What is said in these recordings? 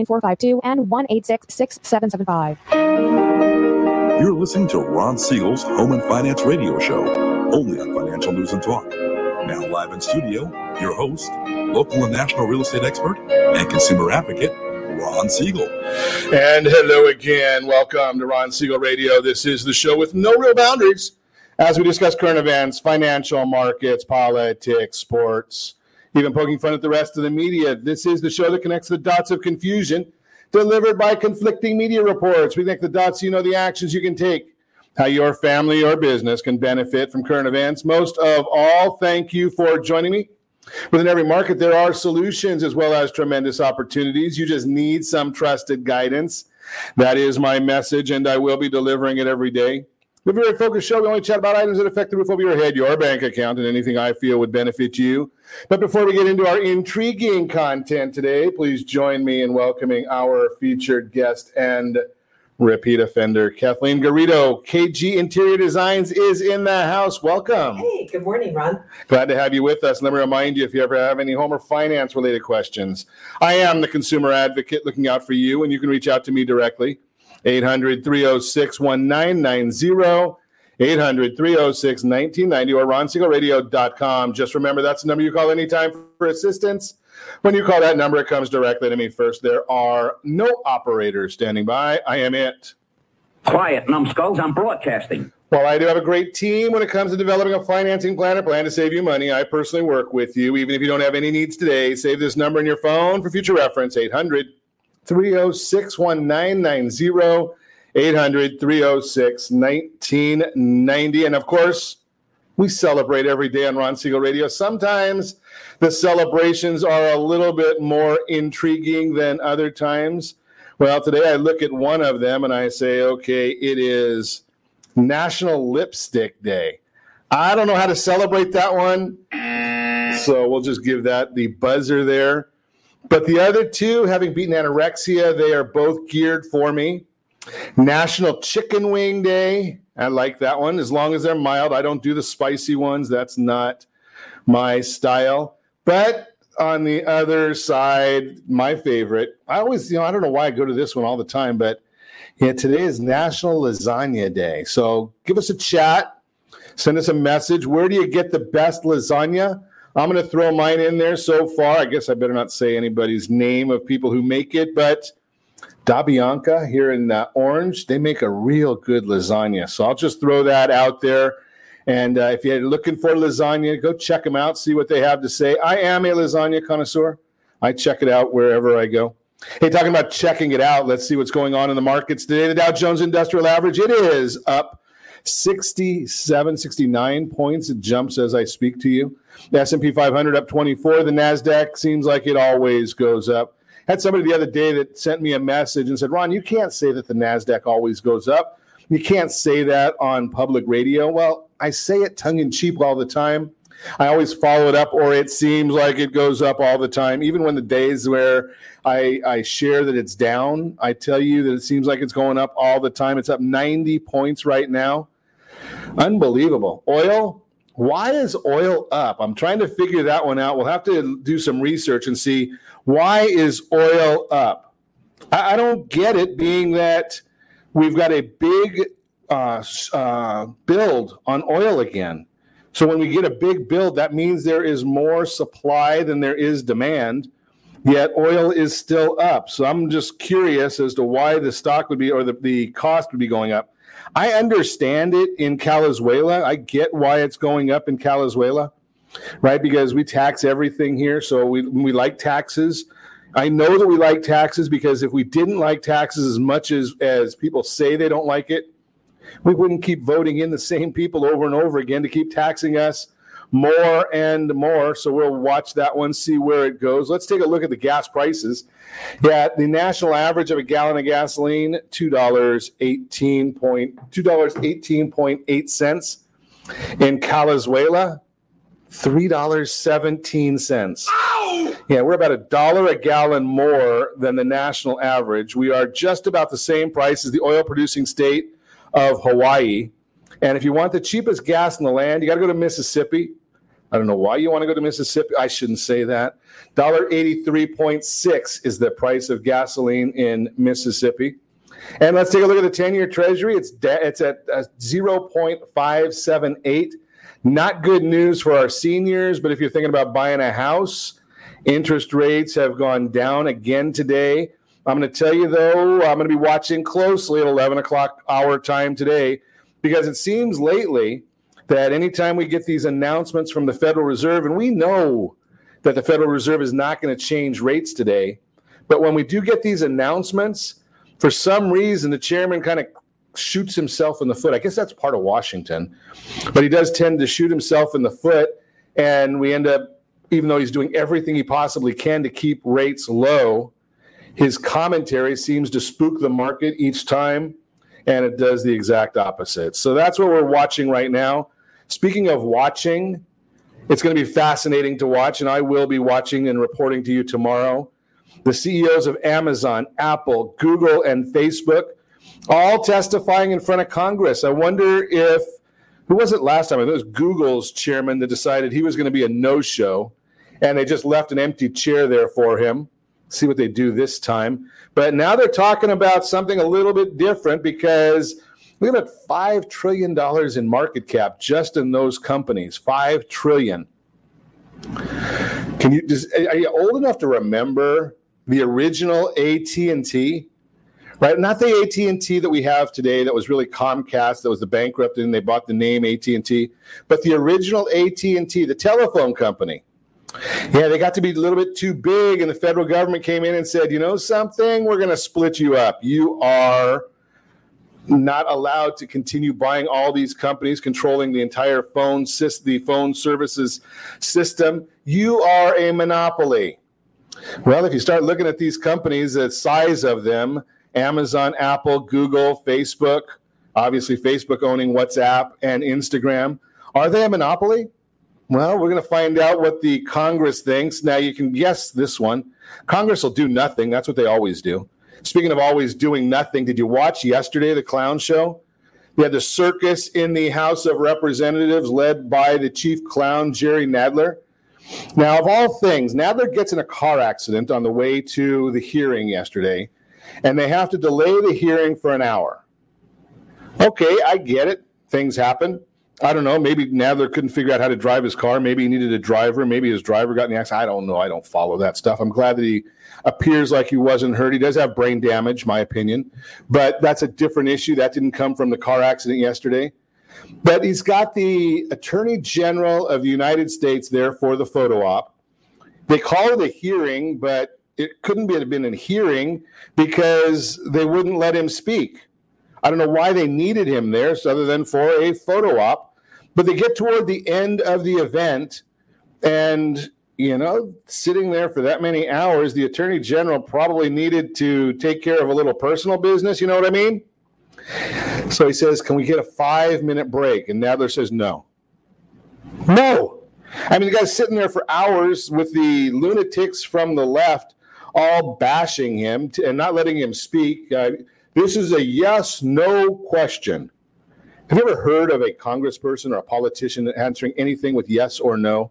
9452 and 186 6775. You're listening to Ron Siegel's Home and Finance Radio Show, only on Financial News and Talk. Now, live in studio, your host, local and national real estate expert and consumer advocate, Ron Siegel. And hello again. Welcome to Ron Siegel Radio. This is the show with no real boundaries as we discuss current events, financial markets, politics, sports, even poking fun at the rest of the media. This is the show that connects the dots of confusion delivered by conflicting media reports. We connect the dots, you know, the actions you can take, how your family or business can benefit from current events. Most of all, thank you for joining me. Within every market, there are solutions as well as tremendous opportunities. You just need some trusted guidance. That is my message, and I will be delivering it every day. The very focused show, we only chat about items that affect the roof over your head, your bank account, and anything I feel would benefit you. But before we get into our intriguing content today, please join me in welcoming our featured guest and repeat offender, Kathleen Garito, KG Interior Designs, is in the house. Welcome. Hey, good morning, Ron. Glad to have you with us. Let me remind you if you ever have any home or finance related questions, I am the consumer advocate looking out for you, and you can reach out to me directly. 800 306 1990. 800 306 1990 or ronsiegelradio.com. Just remember that's the number you call anytime for assistance. When you call that number, it comes directly to me first. There are no operators standing by. I am it. Quiet, numbskulls. I'm broadcasting. Well, I do have a great team when it comes to developing a financing plan or plan to save you money. I personally work with you. Even if you don't have any needs today, save this number in your phone for future reference 800 306 1990. 800 306 1990. And of course, we celebrate every day on Ron Siegel Radio. Sometimes the celebrations are a little bit more intriguing than other times. Well, today I look at one of them and I say, okay, it is National Lipstick Day. I don't know how to celebrate that one. So we'll just give that the buzzer there. But the other two, having beaten anorexia, they are both geared for me. National Chicken Wing Day. I like that one as long as they're mild. I don't do the spicy ones. That's not my style. But on the other side, my favorite, I always, you know, I don't know why I go to this one all the time, but yeah, today is National Lasagna Day. So give us a chat, send us a message. Where do you get the best lasagna? I'm going to throw mine in there so far. I guess I better not say anybody's name of people who make it, but Da Bianca here in uh, Orange, they make a real good lasagna. So I'll just throw that out there. And uh, if you're looking for lasagna, go check them out, see what they have to say. I am a lasagna connoisseur. I check it out wherever I go. Hey, talking about checking it out, let's see what's going on in the markets today. The Dow Jones Industrial Average, it is up 67, 69 points. It jumps as I speak to you. The S&P 500 up 24. The NASDAQ seems like it always goes up had somebody the other day that sent me a message and said, Ron, you can't say that the NASDAQ always goes up. You can't say that on public radio. Well, I say it tongue in cheek all the time. I always follow it up, or it seems like it goes up all the time. Even when the days where I, I share that it's down, I tell you that it seems like it's going up all the time. It's up 90 points right now. Unbelievable. Oil, why is oil up? I'm trying to figure that one out. We'll have to do some research and see why is oil up. I, I don't get it, being that we've got a big uh, uh, build on oil again. So when we get a big build, that means there is more supply than there is demand. Yet oil is still up. So I'm just curious as to why the stock would be or the, the cost would be going up. I understand it in Calizuela. I get why it's going up in Calizuela, right? Because we tax everything here. So we, we like taxes. I know that we like taxes because if we didn't like taxes as much as, as people say they don't like it, we wouldn't keep voting in the same people over and over again to keep taxing us more and more. So we'll watch that one, see where it goes. Let's take a look at the gas prices. Yeah, the national average of a gallon of gasoline, two dollars eighteen point two dollars eighteen point eight cents. In Calizuela, three dollars seventeen cents. Yeah, we're about a dollar a gallon more than the national average. We are just about the same price as the oil producing state of Hawaii. And if you want the cheapest gas in the land, you got to go to Mississippi. I don't know why you want to go to Mississippi. I shouldn't say that. $1.83.6 is the price of gasoline in Mississippi. And let's take a look at the 10 year Treasury. It's, de- it's at uh, 0.578. Not good news for our seniors, but if you're thinking about buying a house, interest rates have gone down again today. I'm going to tell you, though, I'm going to be watching closely at 11 o'clock hour time today because it seems lately that anytime we get these announcements from the Federal Reserve, and we know that the Federal Reserve is not going to change rates today, but when we do get these announcements, for some reason, the chairman kind of shoots himself in the foot. I guess that's part of Washington, but he does tend to shoot himself in the foot, and we end up, even though he's doing everything he possibly can to keep rates low, his commentary seems to spook the market each time, and it does the exact opposite. So that's what we're watching right now. Speaking of watching, it's going to be fascinating to watch, and I will be watching and reporting to you tomorrow. The CEOs of Amazon, Apple, Google, and Facebook all testifying in front of Congress. I wonder if who was it last time? I think It was Google's chairman that decided he was going to be a no-show, and they just left an empty chair there for him. See what they do this time. But now they're talking about something a little bit different because look at five trillion dollars in market cap just in those companies. Five trillion. Can you? Just, are you old enough to remember the original AT and T? right? Not the AT and T that we have today. That was really Comcast. That was the bankrupt, and they bought the name AT and T. But the original AT and T, the telephone company. Yeah, they got to be a little bit too big, and the federal government came in and said, "You know something? We're going to split you up. You are." Not allowed to continue buying all these companies controlling the entire phone system, the phone services system. You are a monopoly. Well, if you start looking at these companies, the size of them, Amazon, Apple, Google, Facebook, obviously Facebook owning WhatsApp and Instagram. Are they a monopoly? Well, we're going to find out what the Congress thinks. Now, you can guess this one. Congress will do nothing. That's what they always do. Speaking of always doing nothing, did you watch yesterday the clown show? We had the circus in the House of Representatives led by the chief clown, Jerry Nadler. Now, of all things, Nadler gets in a car accident on the way to the hearing yesterday and they have to delay the hearing for an hour. Okay, I get it. Things happen. I don't know. Maybe Nadler couldn't figure out how to drive his car. Maybe he needed a driver. Maybe his driver got in the accident. I don't know. I don't follow that stuff. I'm glad that he appears like he wasn't hurt. He does have brain damage, my opinion, but that's a different issue. That didn't come from the car accident yesterday. But he's got the Attorney General of the United States there for the photo op. They call it a hearing, but it couldn't have been a hearing because they wouldn't let him speak. I don't know why they needed him there, other than for a photo op. But they get toward the end of the event, and you know, sitting there for that many hours, the attorney general probably needed to take care of a little personal business. You know what I mean? So he says, "Can we get a five-minute break?" And Nadler says, "No, no." I mean, the guy's sitting there for hours with the lunatics from the left all bashing him and not letting him speak. Uh, this is a yes no question. Have you ever heard of a congressperson or a politician answering anything with yes or no?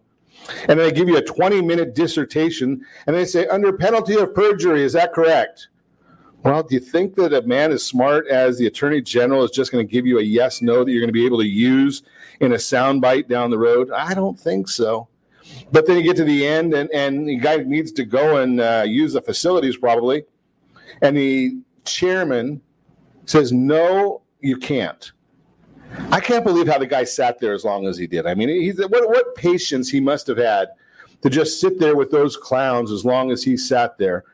And they give you a 20 minute dissertation and they say, under penalty of perjury, is that correct? Well, do you think that a man as smart as the attorney general is just going to give you a yes no that you're going to be able to use in a soundbite down the road? I don't think so. But then you get to the end, and, and the guy needs to go and uh, use the facilities probably. And the chairman says, No, you can't. I can't believe how the guy sat there as long as he did. I mean, he's, what, what patience he must have had to just sit there with those clowns as long as he sat there.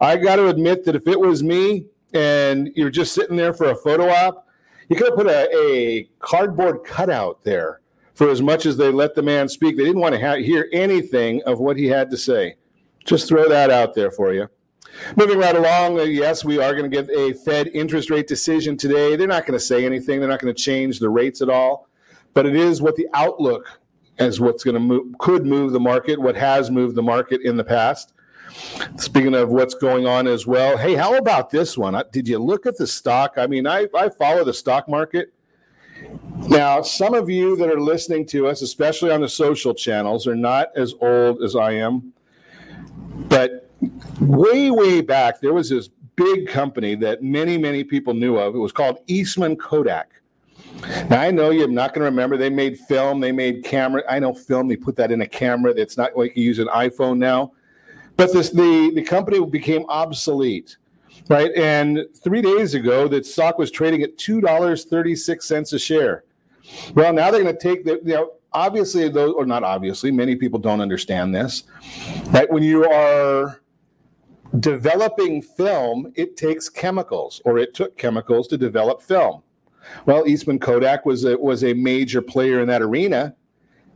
I got to admit that if it was me and you're just sitting there for a photo op, you could have put a, a cardboard cutout there for as much as they let the man speak. They didn't want to ha- hear anything of what he had to say. Just throw that out there for you. Moving right along, uh, yes, we are going to get a Fed interest rate decision today. They're not going to say anything. They're not going to change the rates at all. But it is what the outlook as what's going to move, could move the market, what has moved the market in the past. Speaking of what's going on as well, hey, how about this one? Did you look at the stock? I mean, I, I follow the stock market Now, some of you that are listening to us, especially on the social channels, are not as old as I am. But way, way back, there was this big company that many, many people knew of. It was called Eastman Kodak. Now, I know you're not going to remember. They made film, they made camera. I know film, they put that in a camera that's not like you use an iPhone now. But this, the, the company became obsolete right? And three days ago, the stock was trading at two dollars thirty six cents a share. Well, now they're going to take the, you know, obviously, those, or not obviously, many people don't understand this, that when you are developing film, it takes chemicals, or it took chemicals to develop film. Well, Eastman Kodak was a, was a major player in that arena,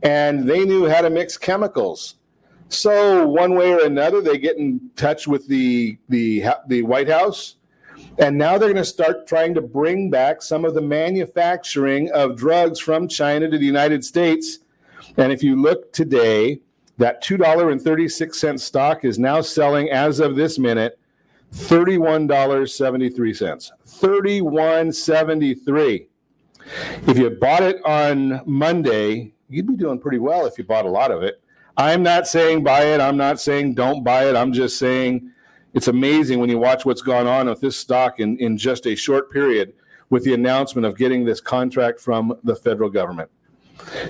and they knew how to mix chemicals. So one way or another, they get in touch with the the the White House, and now they're going to start trying to bring back some of the manufacturing of drugs from China to the United States. And if you look today, that $2.36 stock is now selling as of this minute $31.73. 31.73. If you bought it on Monday, you'd be doing pretty well if you bought a lot of it. I'm not saying buy it. I'm not saying don't buy it. I'm just saying it's amazing when you watch what's gone on with this stock in, in just a short period with the announcement of getting this contract from the federal government.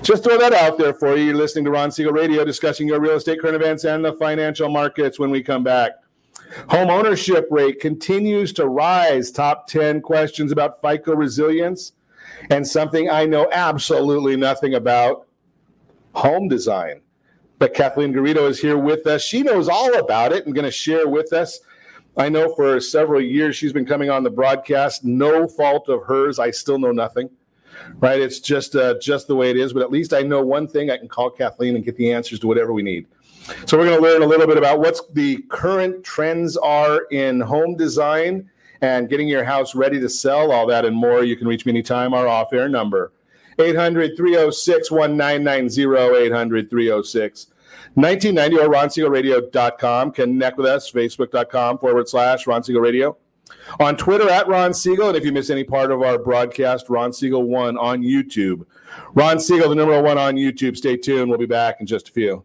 Just throw that out there for you. You're listening to Ron Siegel Radio discussing your real estate current events and the financial markets when we come back. Home ownership rate continues to rise. Top 10 questions about FICO resilience and something I know absolutely nothing about home design. But Kathleen Garito is here with us. She knows all about it and going to share with us. I know for several years she's been coming on the broadcast. No fault of hers. I still know nothing. Right? It's just uh, just the way it is. But at least I know one thing. I can call Kathleen and get the answers to whatever we need. So we're going to learn a little bit about what's the current trends are in home design and getting your house ready to sell. All that and more. You can reach me anytime. Our off-air number. 800 306 1990 800 306 1990 or ronsiegelradio.com. Connect with us, facebook.com forward slash Ron Radio. On Twitter at Ron Siegel. And if you miss any part of our broadcast, Ron Siegel 1 on YouTube. Ron Siegel, the number one on YouTube. Stay tuned. We'll be back in just a few.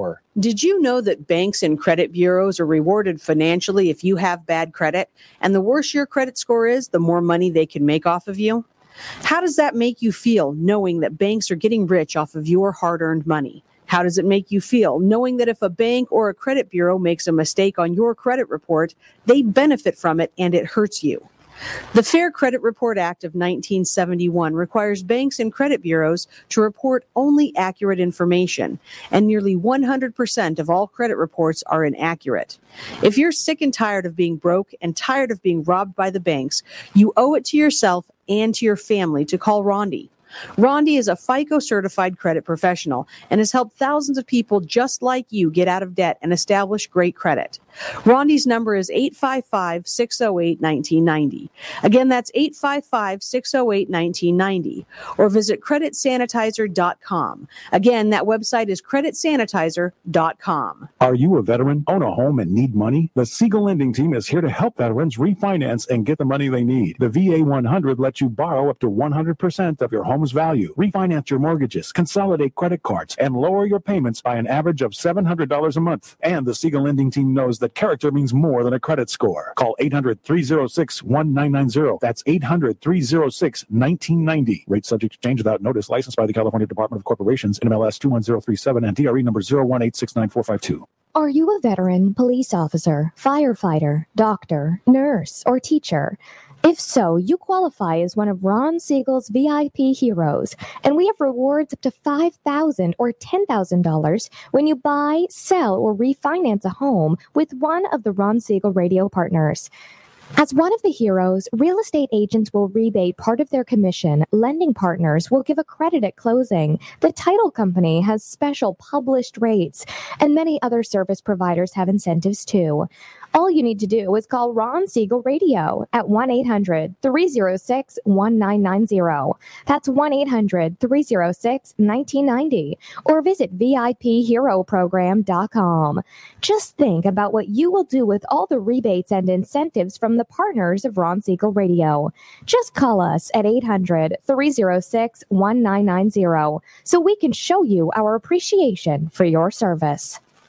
Did you know that banks and credit bureaus are rewarded financially if you have bad credit? And the worse your credit score is, the more money they can make off of you? How does that make you feel knowing that banks are getting rich off of your hard earned money? How does it make you feel knowing that if a bank or a credit bureau makes a mistake on your credit report, they benefit from it and it hurts you? The Fair Credit Report Act of 1971 requires banks and credit bureaus to report only accurate information, and nearly 100% of all credit reports are inaccurate. If you're sick and tired of being broke and tired of being robbed by the banks, you owe it to yourself and to your family to call Rondi. Rondi is a FICO certified credit professional and has helped thousands of people just like you get out of debt and establish great credit. Rondi's number is 855 608 1990. Again, that's 855 608 1990. Or visit creditsanitizer.com. Again, that website is creditsanitizer.com. Are you a veteran, own a home, and need money? The Siegel Lending Team is here to help veterans refinance and get the money they need. The VA 100 lets you borrow up to 100% of your value, refinance your mortgages, consolidate credit cards, and lower your payments by an average of $700 a month. And the Siegel Lending Team knows that character means more than a credit score. Call 800 306 1990. That's 800 306 1990. Rate subject to change without notice. Licensed by the California Department of Corporations, NMLS 21037, and DRE number 018694552. Are you a veteran, police officer, firefighter, doctor, nurse, or teacher? If so, you qualify as one of Ron Siegel's VIP heroes, and we have rewards up to 5,000 or $10,000 when you buy, sell, or refinance a home with one of the Ron Siegel radio partners. As one of the heroes, real estate agents will rebate part of their commission. Lending partners will give a credit at closing. The title company has special published rates, and many other service providers have incentives too. All you need to do is call Ron Siegel Radio at 1 800 306 1990. That's 1 800 306 1990. Or visit VIPHeroProgram.com. Just think about what you will do with all the rebates and incentives from the partners of Ron Siegel Radio. Just call us at 800 306 1990 so we can show you our appreciation for your service.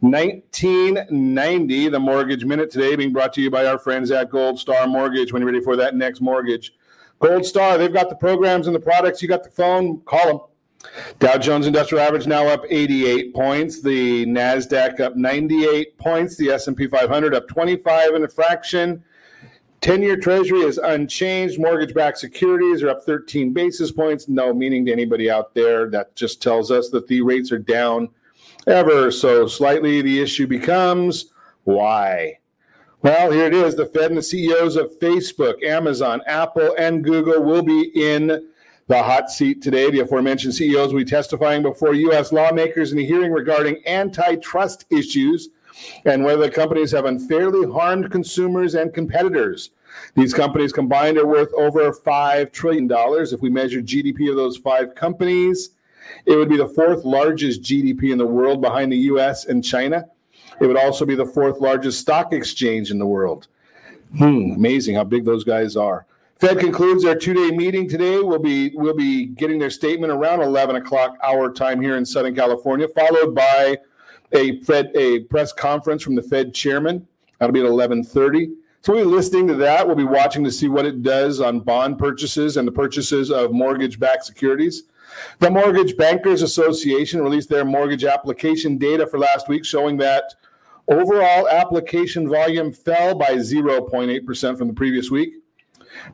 1990, the Mortgage Minute today being brought to you by our friends at Gold Star Mortgage. When you're ready for that next mortgage, Gold Star, they've got the programs and the products. You got the phone, call them. Dow Jones Industrial Average now up 88 points. The Nasdaq up 98 points. The S&P 500 up 25 and a fraction. 10-year Treasury is unchanged. Mortgage-backed securities are up 13 basis points. No meaning to anybody out there. That just tells us that the rates are down ever so slightly. The issue becomes why? Well, here it is. The Fed and the CEOs of Facebook, Amazon, Apple, and Google will be in the hot seat today. The aforementioned CEOs will be testifying before U.S. lawmakers in a hearing regarding antitrust issues and whether the companies have unfairly harmed consumers and competitors. These companies combined are worth over $5 trillion. If we measure GDP of those five companies, it would be the fourth largest GDP in the world behind the US and China. It would also be the fourth largest stock exchange in the world. Hmm, amazing how big those guys are. Fed concludes their two-day meeting today. We'll be we'll be getting their statement around 11 o'clock our time here in Southern California, followed by a Fed a press conference from the Fed chairman. That'll be at 11:30. So we'll be listening to that. We'll be watching to see what it does on bond purchases and the purchases of mortgage-backed securities. The Mortgage Bankers Association released their mortgage application data for last week, showing that overall application volume fell by 0.8% from the previous week.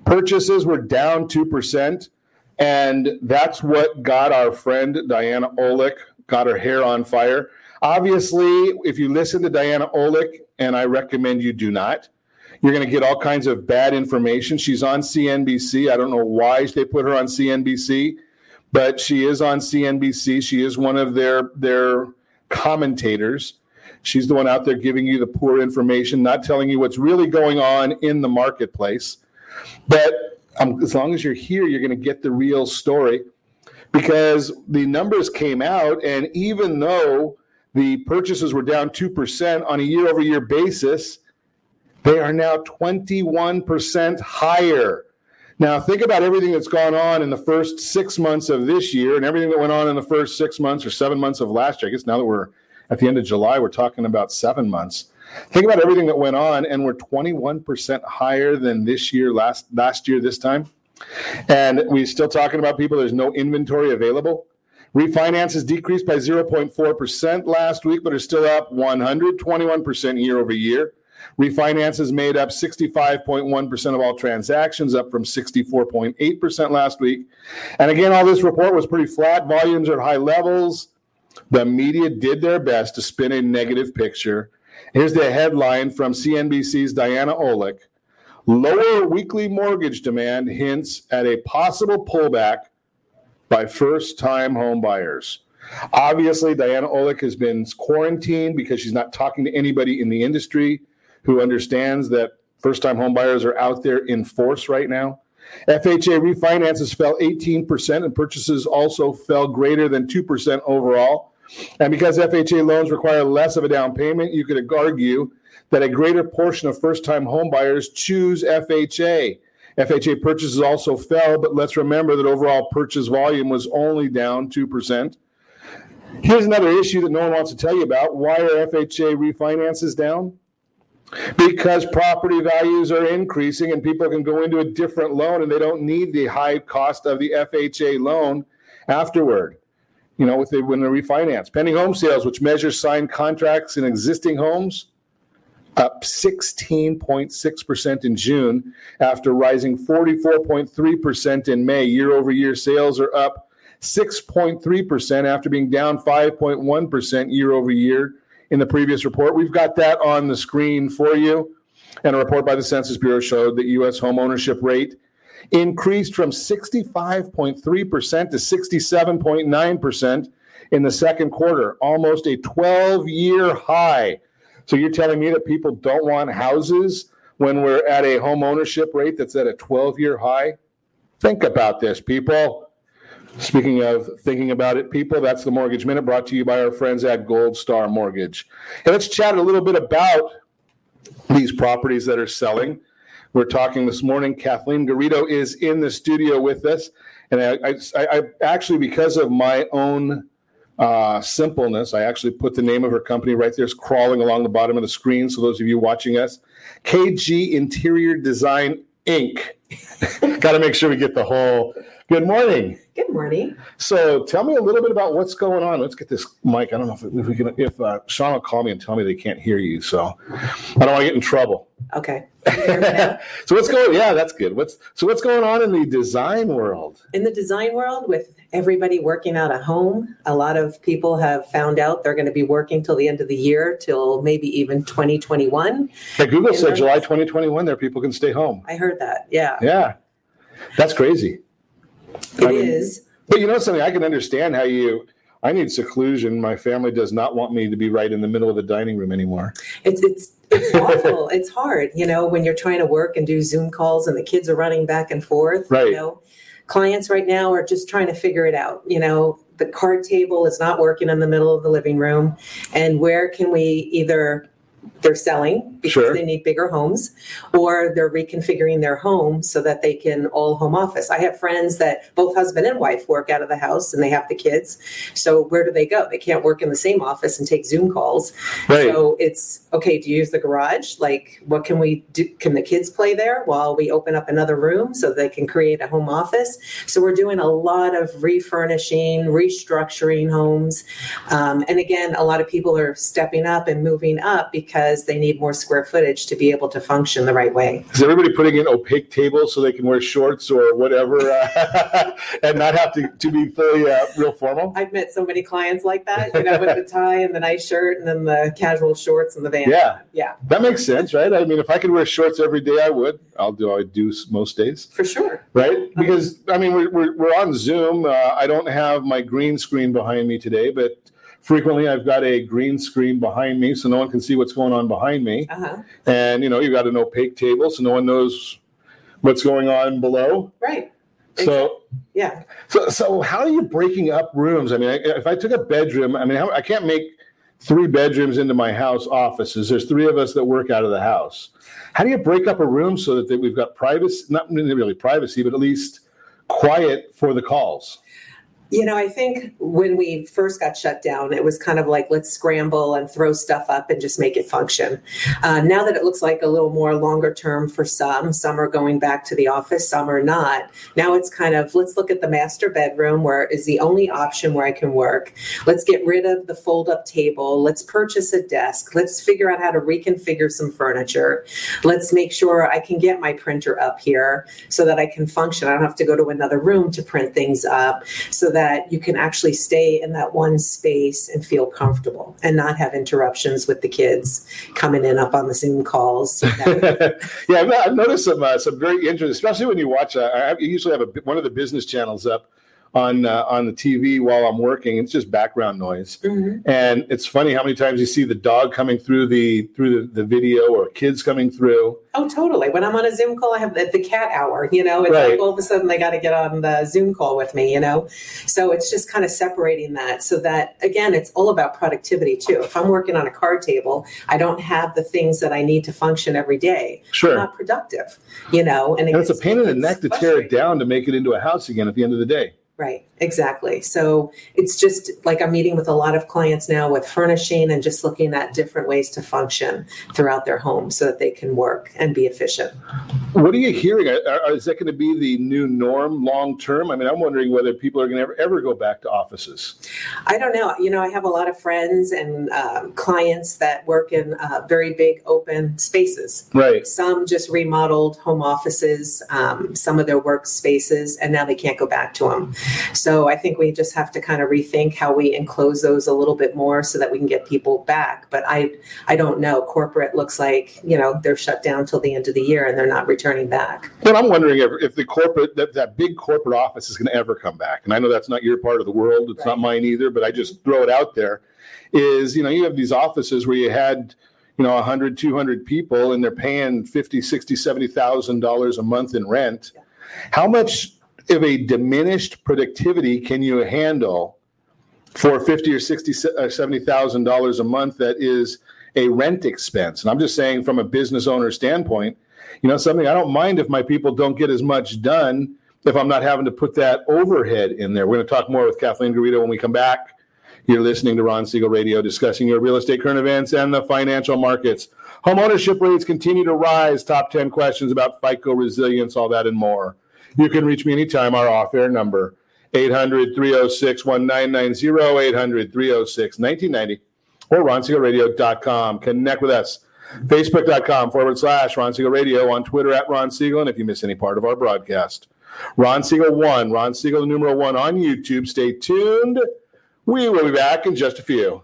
Purchases were down 2%. And that's what got our friend Diana Olick, got her hair on fire. Obviously, if you listen to Diana Olick, and I recommend you do not, you're going to get all kinds of bad information. She's on CNBC. I don't know why they put her on CNBC but she is on CNBC. She is one of their their commentators. She's the one out there giving you the poor information, not telling you what's really going on in the marketplace. But um, as long as you're here, you're going to get the real story because the numbers came out, and even though the purchases were down 2% on a year over year basis, they are now 21% higher now, think about everything that's gone on in the first six months of this year and everything that went on in the first six months or seven months of last year. I guess now that we're at the end of July, we're talking about seven months. Think about everything that went on, and we're 21% higher than this year, last last year, this time. And we're still talking about people, there's no inventory available. Refinances decreased by 0.4% last week, but are still up 121% year over year. Refinances made up 65.1% of all transactions, up from 64.8% last week. And again, all this report was pretty flat. Volumes are at high levels. The media did their best to spin a negative picture. Here's the headline from CNBC's Diana Olick Lower weekly mortgage demand hints at a possible pullback by first time home buyers. Obviously, Diana Olick has been quarantined because she's not talking to anybody in the industry who understands that first time homebuyers are out there in force right now. FHA refinances fell 18%, and purchases also fell greater than 2% overall. And because FHA loans require less of a down payment, you could argue that a greater portion of first time homebuyers choose FHA. FHA purchases also fell, but let's remember that overall purchase volume was only down 2%. Here's another issue that no one wants to tell you about. Why are FHA refinances down? Because property values are increasing and people can go into a different loan and they don't need the high cost of the FHA loan afterward. You know, with the, when they refinance, pending home sales, which measures signed contracts in existing homes, up 16.6% in June after rising 44.3% in May. Year over year sales are up 6.3% after being down 5.1% year over year in the previous report. We've got that on the screen for you. And a report by the Census Bureau showed that U.S. home ownership rate increased from 65.3% to 67.9% in the second quarter, almost a 12 year high. So you're telling me that people don't want houses when we're at a home ownership rate that's at a 12 year high? Think about this, people. Speaking of thinking about it, people, that's the Mortgage Minute brought to you by our friends at Gold Star Mortgage. And let's chat a little bit about these properties that are selling. We're talking this morning. Kathleen Garito is in the studio with us. And I, I, I actually, because of my own uh, simpleness, I actually put the name of her company right there, it's crawling along the bottom of the screen. So, those of you watching us, KG Interior Design Inc. Got to make sure we get the whole. Good morning. Good morning. So tell me a little bit about what's going on. Let's get this mic. I don't know if, if we can. If uh, Sean will call me and tell me they can't hear you, so I don't want to get in trouble. Okay. so what's going? Yeah, that's good. What's so what's going on in the design world? In the design world, with everybody working out of home, a lot of people have found out they're going to be working till the end of the year, till maybe even 2021. Yeah, Google said. July 2021. There, people can stay home. I heard that. Yeah, Yeah, that's crazy. It I mean- is. But you know something, I can understand how you. I need seclusion. My family does not want me to be right in the middle of the dining room anymore. It's it's it's awful. It's hard, you know, when you're trying to work and do Zoom calls and the kids are running back and forth. Right. You know, clients right now are just trying to figure it out. You know, the card table is not working in the middle of the living room, and where can we either they're selling because Sure. they need bigger homes or they're reconfiguring their home so that they can all home office. I have friends that both husband and wife work out of the house and they have the kids. So where do they go? They can't work in the same office and take Zoom calls. Right. So it's okay, do you use the garage? Like what can we do? Can the kids play there while we open up another room so they can create a home office? So we're doing a lot of refurnishing, restructuring homes. Um, and again, a lot of people are stepping up and moving up because they need more square footage to be able to function the right way. Is everybody putting in opaque tables so they can wear shorts or whatever uh, and not have to, to be fully uh, real formal? I've met so many clients like that, you know, with the tie and the nice shirt and then the casual shorts and the van. Yeah. Yeah, That makes sense, right? I mean, if I could wear shorts every day, I would. I'll do. I do most days, for sure. right? Because I mean, we're we're, we're on Zoom. Uh, I don't have my green screen behind me today, but frequently I've got a green screen behind me, so no one can see what's going on behind me. Uh-huh. And you know, you've got an opaque table, so no one knows what's going on below. Right. So Yeah. So, so how are you breaking up rooms? I mean, I, if I took a bedroom, I mean, how, I can't make three bedrooms into my house offices. There's three of us that work out of the house. How do you break up a room so that, that we've got privacy, not really privacy, but at least quiet for the calls? You know, I think when we first got shut down, it was kind of like let's scramble and throw stuff up and just make it function. Uh, now that it looks like a little more longer term for some, some are going back to the office, some are not. Now it's kind of let's look at the master bedroom where is the only option where I can work. Let's get rid of the fold up table. Let's purchase a desk. Let's figure out how to reconfigure some furniture. Let's make sure I can get my printer up here so that I can function. I don't have to go to another room to print things up so that you can actually stay in that one space and feel comfortable and not have interruptions with the kids coming in up on the Zoom calls. yeah, I've, noticed some uh, some very interesting, especially when you watch. Uh, I I usually have a, one of the business channels up on uh, on the TV while I'm working. It's just background noise, Mhm. and it's funny how many times you see the dog coming through the through the, the video or kids coming through. Oh, totally. When I'm on a Zoom call, I have the, the cat hour. You know, it's Right. like all of a sudden they got to get on the Zoom call with me. You know, so it's just kind of separating that so that again, it's all about productivity too. If I'm working on a card table, I don't have the things that I need to function every day. I'm Sure, not productive. You know, and, it and it's a pain in the neck to tear it down to make it into a house again at the end of the day. Right, exactly. So it's just like I'm meeting with a lot of clients now with furnishing and just looking at different ways to function throughout their home so that they can work and be efficient. What are you hearing? Is that going to be the new norm long term? I mean, I'm wondering whether people are going to ever, ever go back to offices. I don't know. You know, I have a lot of friends and um, clients that work in uh, very big open spaces. Right. Some just remodeled home offices, um, some of their workspaces, and now they can't go back to them. So I think we just have to kind of rethink how we enclose those a little bit more so that we can get people back. But I I don't know. Corporate looks like you know they're shut down till the end of the year and they're not returning back. Well, I'm wondering if, if the corporate that, that big corporate office is going to ever come back. And I know that's not your part of the world. It's right. not mine either. But I just throw it out there. Is you know you have these offices where you had you know 100 200 people and they're paying 50 60 70000 dollars a month in rent how much of a diminished productivity can you handle for fifty or sixty or uh, seventy thousand dollars a month that is a rent expense? And I'm just saying from a business owner standpoint, you know, something I don't mind if my people don't get as much done if I'm not having to put that overhead in there. We're going to talk more with Kathleen Garito when we come back. You're listening to Ron Siegel Radio discussing your real estate current events and the financial markets. Home ownership rates continue to rise. Top 10 questions about FICO resilience, all that and more. You can reach me anytime. Our off air number 800 306 1990, 800 306 1990, or ronsiegelradio.com. Connect with us. Facebook.com forward slash Ron Siegel Radio, on Twitter at Ron Siegel, and if you miss any part of our broadcast, Ron Siegel 1, Ron Siegel, the numeral 1 on YouTube. Stay tuned. We will be back in just a few.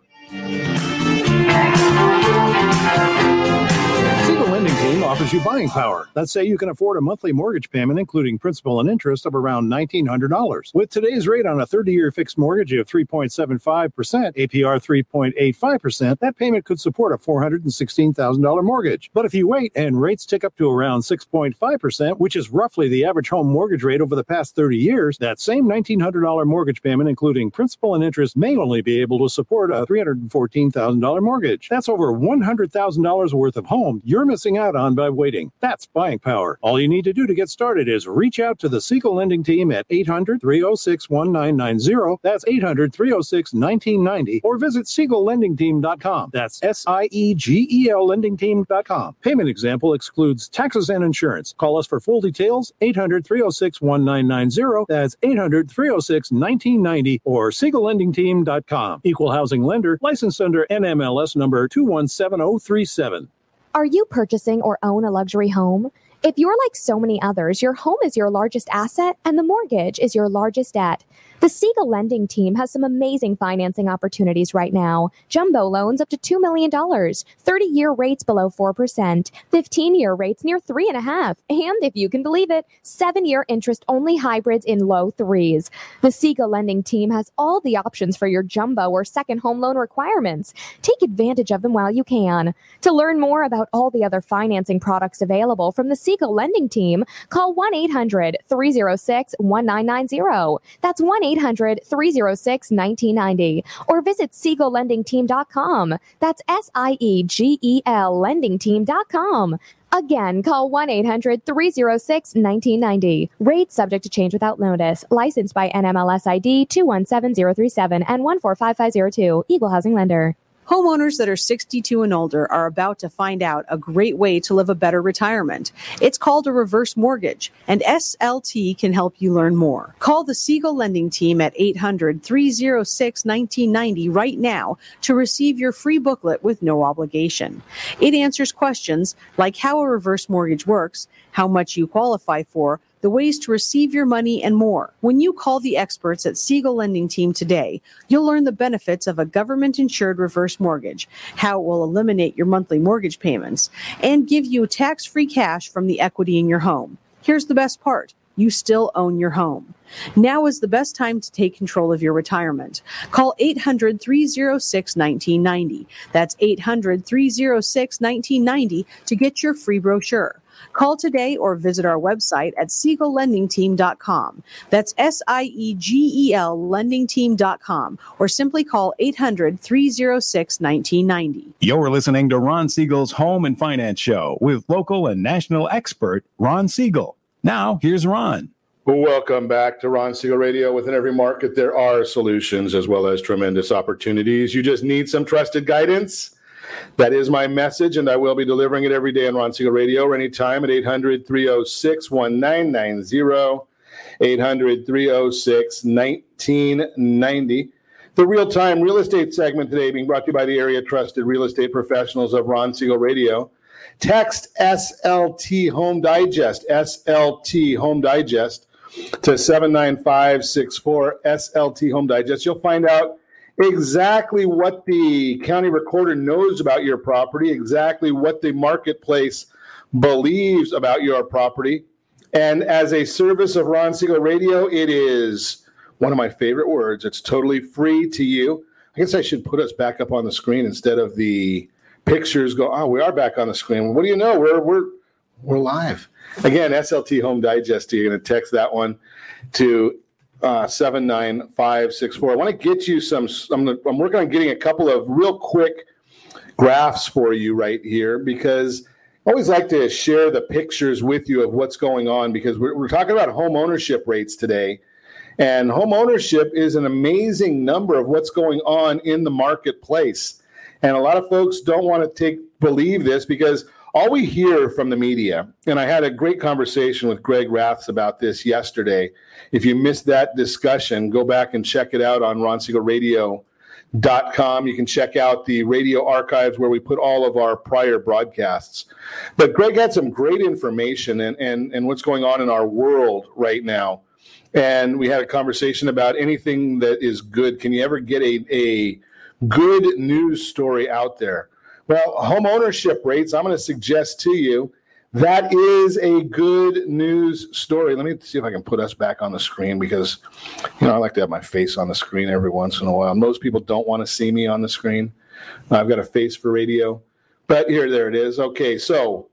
Offers you buying power. Let's say you can afford a monthly mortgage payment, including principal and interest, of around $1,900. With today's rate on a 30 year fixed mortgage of 3.75%, APR 3.85%, that payment could support a $416,000 mortgage. But if you wait and rates tick up to around 6.5%, which is roughly the average home mortgage rate over the past 30 years, that same $1,900 mortgage payment, including principal and interest, may only be able to support a $314,000 mortgage. That's over $100,000 worth of home you're missing out on by waiting. That's buying power. All you need to do to get started is reach out to the Siegel Lending Team at 800 306 1990. That's 800 306 1990. Or visit SiegelLendingTeam.com. That's S I E G E L LendingTeam.com. Payment example excludes taxes and insurance. Call us for full details 800 306 1990. That's 800 306 1990 or SiegelLendingTeam.com. Equal housing lender licensed under NMLS number 217037. Are you purchasing or own a luxury home? If you're like so many others, your home is your largest asset and the mortgage is your largest debt. The Siegel lending team has some amazing financing opportunities right now. Jumbo loans up to $2 million, 30 year rates below 4%, 15 year rates near 3.5, and if you can believe it, 7 year interest only hybrids in low threes. The Siegel lending team has all the options for your jumbo or second home loan requirements. Take advantage of them while you can. To learn more about all the other financing products available from the Siegel lending team, call 1 800 306 1990. That's 1 800 306 1990 or visit SiegelLendingTeam.com. That's S I E G E L LendingTeam.com. Again, call 1 800 306 1990. Rates subject to change without notice. Licensed by NMLS ID 217037 and 145502. Equal Housing Lender. Homeowners that are 62 and older are about to find out a great way to live a better retirement. It's called a reverse mortgage, and SLT can help you learn more. Call the Siegel Lending Team at 800 306 1990 right now to receive your free booklet with no obligation. It answers questions like how a reverse mortgage works, how much you qualify for, the ways to receive your money, and more. When you call the experts at Siegel Lending Team today, you'll learn the benefits of a government insured reverse mortgage, how it will eliminate your monthly mortgage payments, and give you tax free cash from the equity in your home. Here's the best part you still own your home. Now is the best time to take control of your retirement. Call 800 306 1990. That's 800 306 1990 to get your free brochure. Call today or visit our website at SiegelLendingTeam.com. That's S I E G E L LendingTeam.com or simply call 800 306 1990. You're listening to Ron Siegel's Home and Finance Show with local and national expert Ron Siegel. Now, here's Ron. Welcome back to Ron Siegel Radio. Within every market, there are solutions as well as tremendous opportunities. You just need some trusted guidance. That is my message, and I will be delivering it every day on Ron Siegel Radio or anytime at 800 306 1990. 800 306 1990. The real time real estate segment today being brought to you by the area trusted real estate professionals of Ron Siegel Radio. Text SLT Home Digest, SLT Home Digest to 79564 SLT Home Digest. You'll find out exactly what the county recorder knows about your property, exactly what the marketplace believes about your property. And as a service of Ron Siegel Radio, it is one of my favorite words. It's totally free to you. I guess I should put us back up on the screen instead of the pictures go, oh, we are back on the screen. What do you know? We're we're we're live. Again, SLT Home Digest. You're going to text that one to uh, 79564. I want to get you some, I'm, I'm working on getting a couple of real quick graphs for you right here because I always like to share the pictures with you of what's going on because we're, we're talking about home ownership rates today. And home ownership is an amazing number of what's going on in the marketplace. And a lot of folks don't want to take believe this because all we hear from the media, and I had a great conversation with Greg Raths about this yesterday. If you missed that discussion, go back and check it out on ronsiegelradio.com. You can check out the radio archives where we put all of our prior broadcasts. But Greg had some great information and, and, and what's going on in our world right now. And we had a conversation about anything that is good. Can you ever get a, a good news story out there? Well, home ownership rates, I'm going to suggest to you that is a good news story. Let me see if I can put us back on the screen because, you know, I like to have my face on the screen every once in a while. Most people don't want to see me on the screen. I've got a face for radio, but here, there it is. Okay, so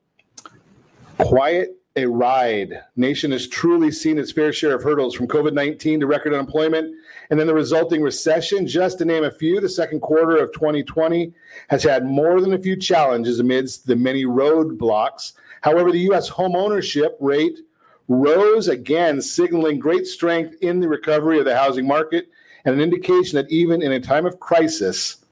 quiet a ride. Nation has truly seen its fair share of hurdles from COVID 19 to record unemployment and then the resulting recession. Just to name a few, the second quarter of 2020 has had more than a few challenges amidst the many roadblocks. However, the U.S. home ownership rate rose again, signaling great strength in the recovery of the housing market and an indication that even in a time of crisis,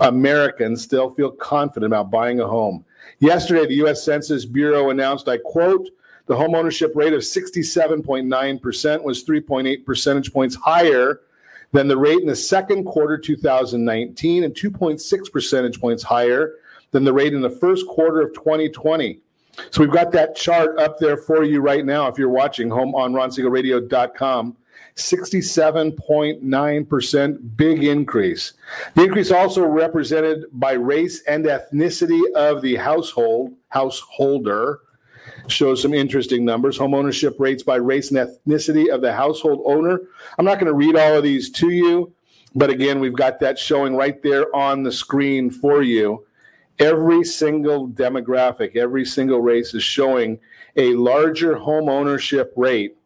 Americans still feel confident about buying a home. Yesterday, the U.S. Census Bureau announced, I quote, the home ownership rate of 67.9% was 3.8 percentage points higher than the rate in the second quarter 2019 and 2.6 percentage points higher than the rate in the first quarter of 2020. So we've got that chart up there for you right now if you're watching home on ronsiegelradio.com. 67.9% big increase. The increase also represented by race and ethnicity of the household householder shows some interesting numbers. Home ownership rates by race and ethnicity of the household owner. I'm not going to read all of these to you, but again, we've got that showing right there on the screen for you. Every single demographic, every single race is showing a larger home ownership rate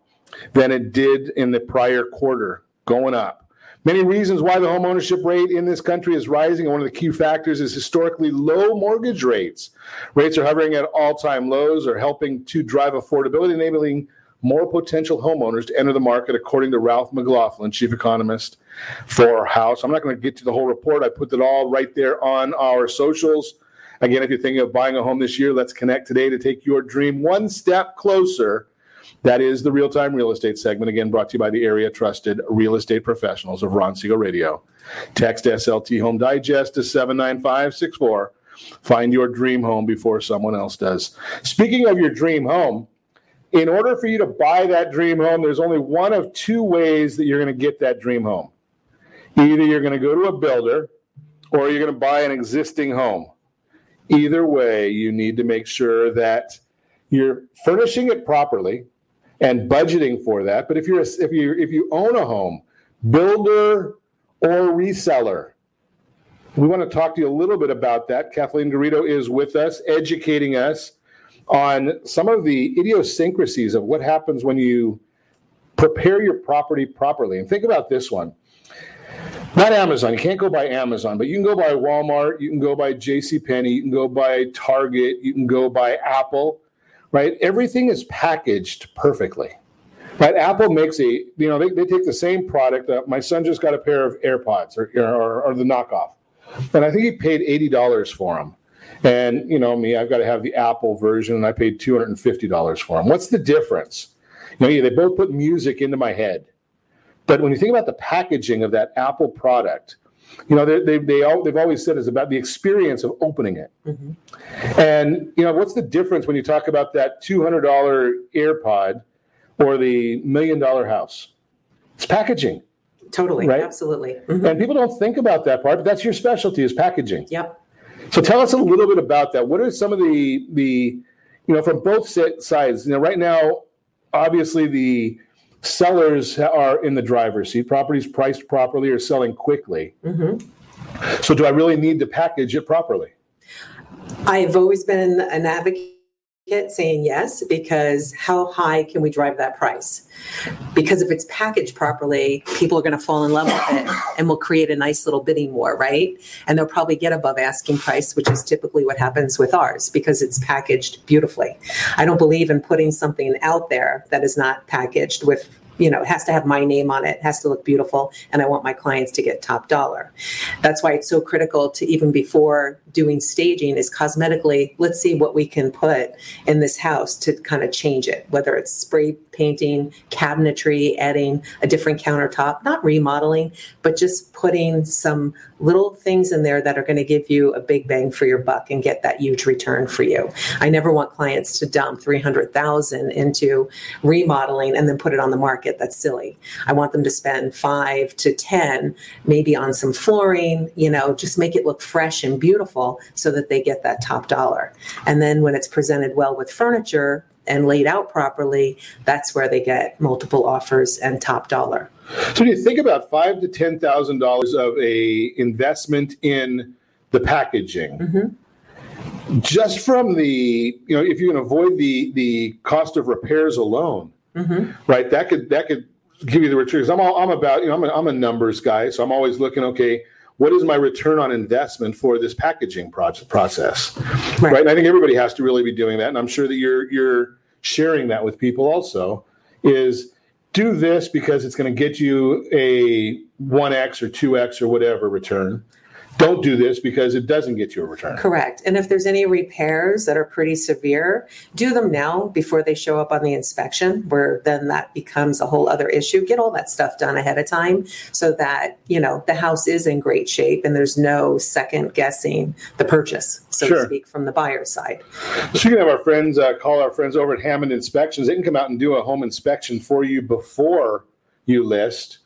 than it did in the prior quarter, going up. Many reasons why the home ownership rate in this country is rising. And one of the key factors is historically low mortgage rates. Rates are hovering at all time lows, are helping to drive affordability, enabling more potential homeowners to enter the market, according to Ralph McLaughlin, chief economist for Haus. I'm not going to get to the whole report. I put it all right there on our socials. Again, if you're thinking of buying a home this year, let's connect today to take your dream one step closer that is the real time real estate segment, again brought to you by the area trusted real estate professionals of Ron Siegel Radio. Text SLT Home Digest to 79564. Find your dream home before someone else does. Speaking of your dream home, in order for you to buy that dream home, there's only one of two ways that you're going to get that dream home. Either you're going to go to a builder or you're going to buy an existing home. Either way, you need to make sure that you're furnishing it properly and budgeting for that. But if you're a, if you if you own a home, builder or reseller, we want to talk to you a little bit about that. Kathleen Garito is with us, educating us on some of the idiosyncrasies of what happens when you prepare your property properly. And think about this one. Not Amazon. You can't go by Amazon, but you can go by Walmart, you can go by J.C. Penney, you can go by Target, you can go by Apple right? Everything is packaged perfectly. Right, Apple makes a you know they, they take the same product. Uh, my son just got a pair of AirPods or, or, or the knockoff, and I think he paid eighty dollars for them. And you know me, I've got to have the Apple version, and I paid two hundred and fifty dollars for them. What's the difference? You know, yeah, they both put music into my head, but when you think about the packaging of that Apple product, you know they they they all, they've always said is about the experience of opening it. And you know what's the difference when you talk about that two hundred dollar AirPod or the million dollar house? It's packaging. Totally, Right. absolutely. Mhm. And people don't think about that part, but that's your specialty is packaging. Yep. So tell us a little bit about that. What are some of the the you know from both sides? You know, right now, obviously the sellers are in the driver's seat. Properties priced properly are selling quickly. Mhm. So do I really need to package it properly? I've always been an advocate saying yes because how high can we drive that price? Because if it's packaged properly, people are going to fall in love with it and we'll create a nice little bidding war, right? And they'll probably get above asking price, which is typically what happens with ours because it's packaged beautifully. I don't believe in putting something out there that is not packaged with you know, it has to have my name on it, it has to look beautiful, and I want my clients to get top dollar. That's why it's so critical to even before doing staging is cosmetically, let's see what we can put in this house to kind of change it, whether it's spray painting, cabinetry, adding a different countertop, not remodeling, but just putting some little things in there that are going to give you a big bang for your buck and get that huge return for you. I never want clients to dump 300,000 into remodeling and then put it on the market. That's silly. I want them to spend 5 to 10 maybe on some flooring, you know, just make it look fresh and beautiful so that they get that top dollar. And then when it's presented well with furniture, and laid out properly, that's where they get multiple offers and top dollar. So do you think about five to ten thousand dollars of a investment in the packaging? Mm-hmm. Just from the you know, if you can avoid the the cost of repairs alone, Mm-hmm. right? That could that could give you the returns. I'm all, I'm about you know I'm a, I'm a numbers guy, so I'm always looking. Okay, what is my return on investment for this packaging proce- process? Right. And I think everybody has to really be doing that, and I'm sure that you're you're sharing that with people also. Is do this because it's going to get you a 1x or 2x or whatever return. Don't do this because it doesn't get you a return. Correct. And if there's any repairs that are pretty severe, do them now before they show up on the inspection, where then that becomes a whole other issue. Get all that stuff done ahead of time so that, you know, the house is in great shape and there's no second guessing the purchase, so Sure. to speak, from the buyer's side. So you can have our friends uh, call our friends over at Hammond Inspections. They can come out and do a home inspection for you before you list,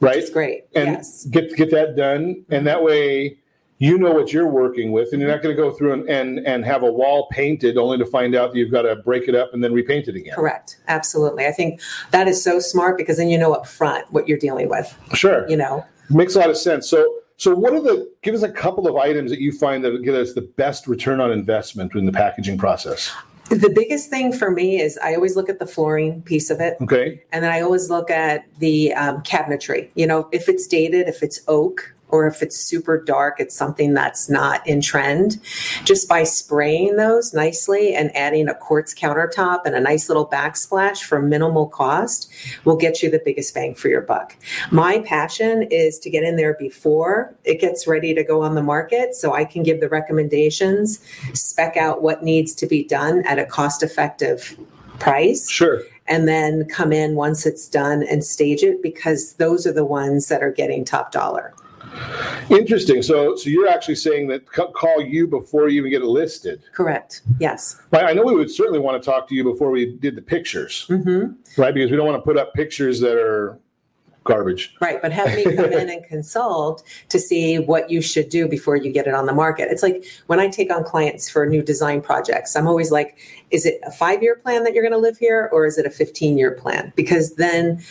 right? It's great. and yes. get get that done, and that way you know what you're working with, and you're not going to go through and, and and have a wall painted only to find out that you've got to break it up and then repaint it again. Correct. Absolutely. I think that is so smart because then you know up front what you're dealing with. Sure, You know, makes a lot of sense. So. So, what are the? Give us a couple of items that you find that give us the best return on investment in the packaging process. The biggest thing for me is I always look at the flooring piece of it. Okay, And then I always look at the um, cabinetry. You know, if it's dated, if it's oak, or if it's super dark, it's something that's not in trend. Just by spraying those nicely and adding a quartz countertop and a nice little backsplash for minimal cost will get you the biggest bang for your buck. My passion is to get in there before it gets ready to go on the market so I can give the recommendations, spec out what needs to be done at a cost effective price sure. and then come in once it's done and stage it because those are the ones that are getting top dollar. Interesting. So, so you're actually saying that c- call you before you even get it listed. Correct. Yes. Right. I know we would certainly want to talk to you before we did the pictures, hmm right? Because we don't want to put up pictures that are garbage. Right. But have me come in and consult to see what you should do before you get it on the market. It's like when I take on clients for new design projects, I'm always like, is it a five year plan that you're going to live here or is it a 15 year plan? Because then,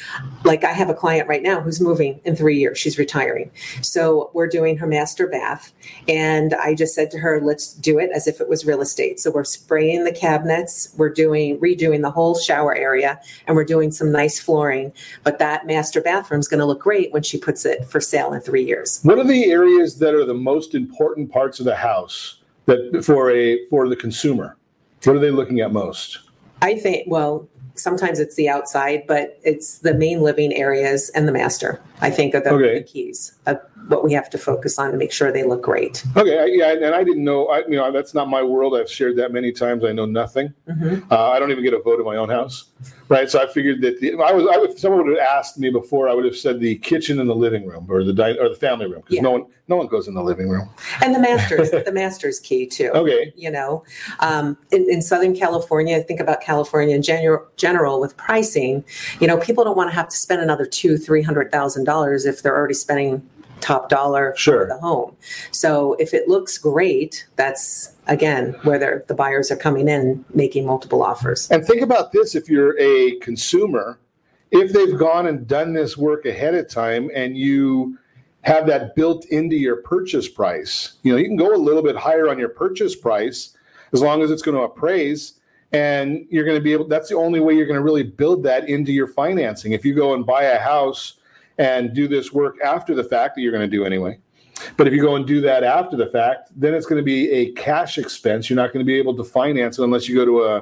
like, I have a client right now who's moving in three years. She's retiring. So we're doing her master bath. And I just said to her, let's do it as if it was real estate. So we're spraying the cabinets, we're doing, redoing the whole shower area, and we're doing some nice flooring. But that master bathroom's going to look great when she puts it for sale in three years. What are the areas that are the most important parts of the house that for a for the consumer? What are they looking at most? I think, well, sometimes it's the outside, but it's the main living areas and the master. I think are the, Okay. the keys of what we have to focus on to make sure they look great. Okay, I- yeah, and I didn't know. I, you know, that's not my world. I've shared that many times. I know nothing. Mhm. Uh, I don't even get a vote in my own house, right? So I figured that the, I was. I would, someone would have asked me before, I would have said the kitchen and the living room, or the di- or the family room, because Yeah. no one no one goes in the living room. And the masters, the master's key too. Okay. You know, um, in, in Southern California, think about California in general, general with pricing. You know, people don't want to have to spend another two, three hundred thousand dollars if they're already spending top dollar Sure. for the home. So if it looks great, that's again where they're, the buyers are coming in making multiple offers. And think about this: if you're a consumer, if they've gone and done this work ahead of time, and you have that built into your purchase price, you know, you can go a little bit higher on your purchase price as long as it's going to appraise. And you're going to be able, that's the only way you're going to really build that into your financing. If you go and buy a house and do this work after the fact, that you're going to do anyway. But if you go and do that after the fact, then it's going to be a cash expense. You're not going to be able to finance it unless you go to a,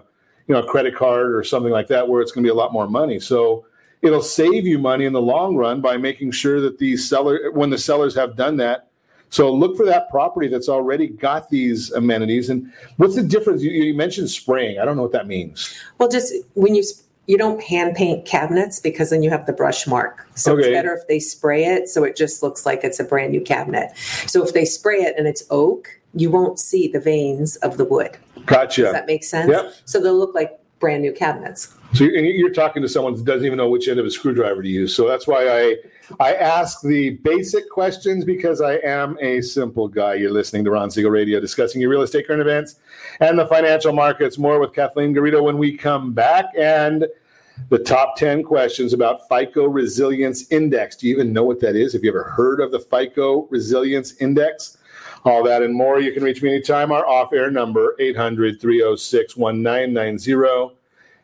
you know, a credit card or something like that, where it's going to be a lot more money. So it'll save you money in the long run by making sure that these seller, when the sellers have done that. So look for that property that's already got these amenities. And what's the difference? You, you mentioned spraying. I don't know what that means. Well, just when you you don't hand paint cabinets because then you have the brush mark. So Okay. it's better if they spray it so it just looks like it's a brand new cabinet. So if they spray it and it's oak, you won't see the veins of the wood. Gotcha. Does that make sense? Yep. So they'll look like brand new cabinets. So you're, you're talking to someone that doesn't even know which end of a screwdriver to use. So that's why I I ask the basic questions because I am a simple guy. You're listening to Ron Siegel Radio, discussing your real estate current events and the financial markets. More with Kathleen Garito when we come back, and the top ten questions about FICO Resilience Index. Do you even know what that is? Have you ever heard of the FICO Resilience Index? All that and more. You can reach me anytime. Our off-air number 800 306 1990.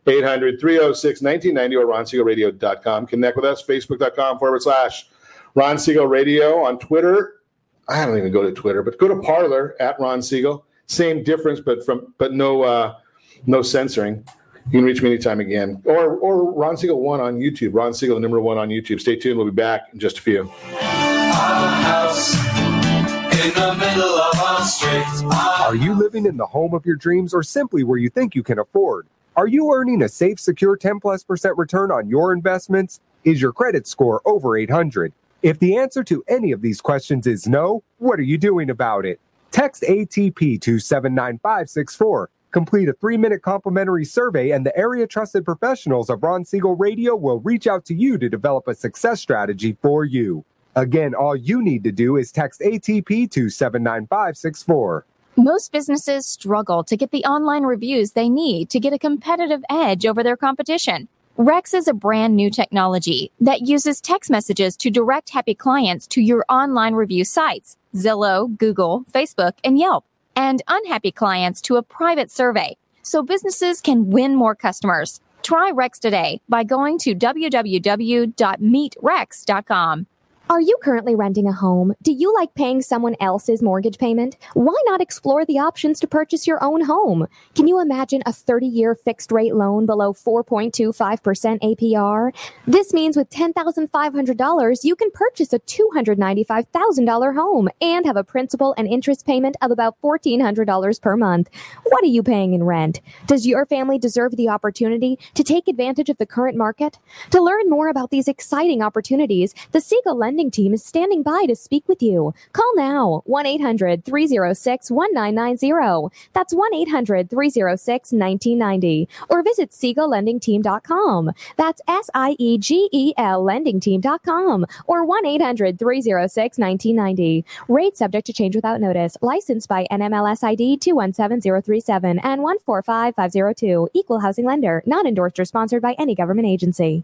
800 306 1990 or. Connect with us, facebook.com forward slash Ron Siegel Radio on Twitter. I don't even go to Twitter, but go to Parler at Ron Siegel. Same difference, but from but no uh, no censoring. You can reach me anytime again. Or or Ron Siegel one on YouTube. Ron Siegel, the number one on YouTube. Stay tuned. We'll be back in just a few. Are you living in the home of your dreams or simply where you think you can afford? Are you earning a safe, secure 10 plus percent return on your investments? Is your credit score over 800? If the answer to any of these questions is no, what are you doing about it? Text ATP to 79564. Complete a three minute complimentary survey, and the area trusted professionals of Ron Siegel Radio will reach out to you to develop a success strategy for you. Again, all you need to do is text ATP to 79564. Most businesses struggle to get the online reviews they need to get a competitive edge over their competition. Rex is a brand new technology that uses text messages to direct happy clients to your online review sites Zillow, Google, Facebook, and Yelp, and unhappy clients to a private survey so businesses can win more customers. Try Rex today by going to www.meetrex.com. Are you currently renting a home? Do you like paying someone else's mortgage payment? Why not explore the options to purchase your own home? Can you imagine a 30 year fixed rate loan below 4.25% APR? This means with $10,500, you can purchase a $295,000 home and have a principal and interest payment of about $1,400 per month. What are you paying in rent? Does your family deserve the opportunity to take advantage of the current market? To learn more about these exciting opportunities, the Siegel Lending Team is standing by to speak with you. Call now 1 800 306 1990. That's 1 800 306 1990. Or visit SiegelLendingTeam.com. That's S I E G E L LendingTeam.com. Or 1 800 306 1990. Rate subject to change without notice. Licensed by NMLS ID 217037 and 145502. Equal housing lender. Not endorsed or sponsored by any government agency.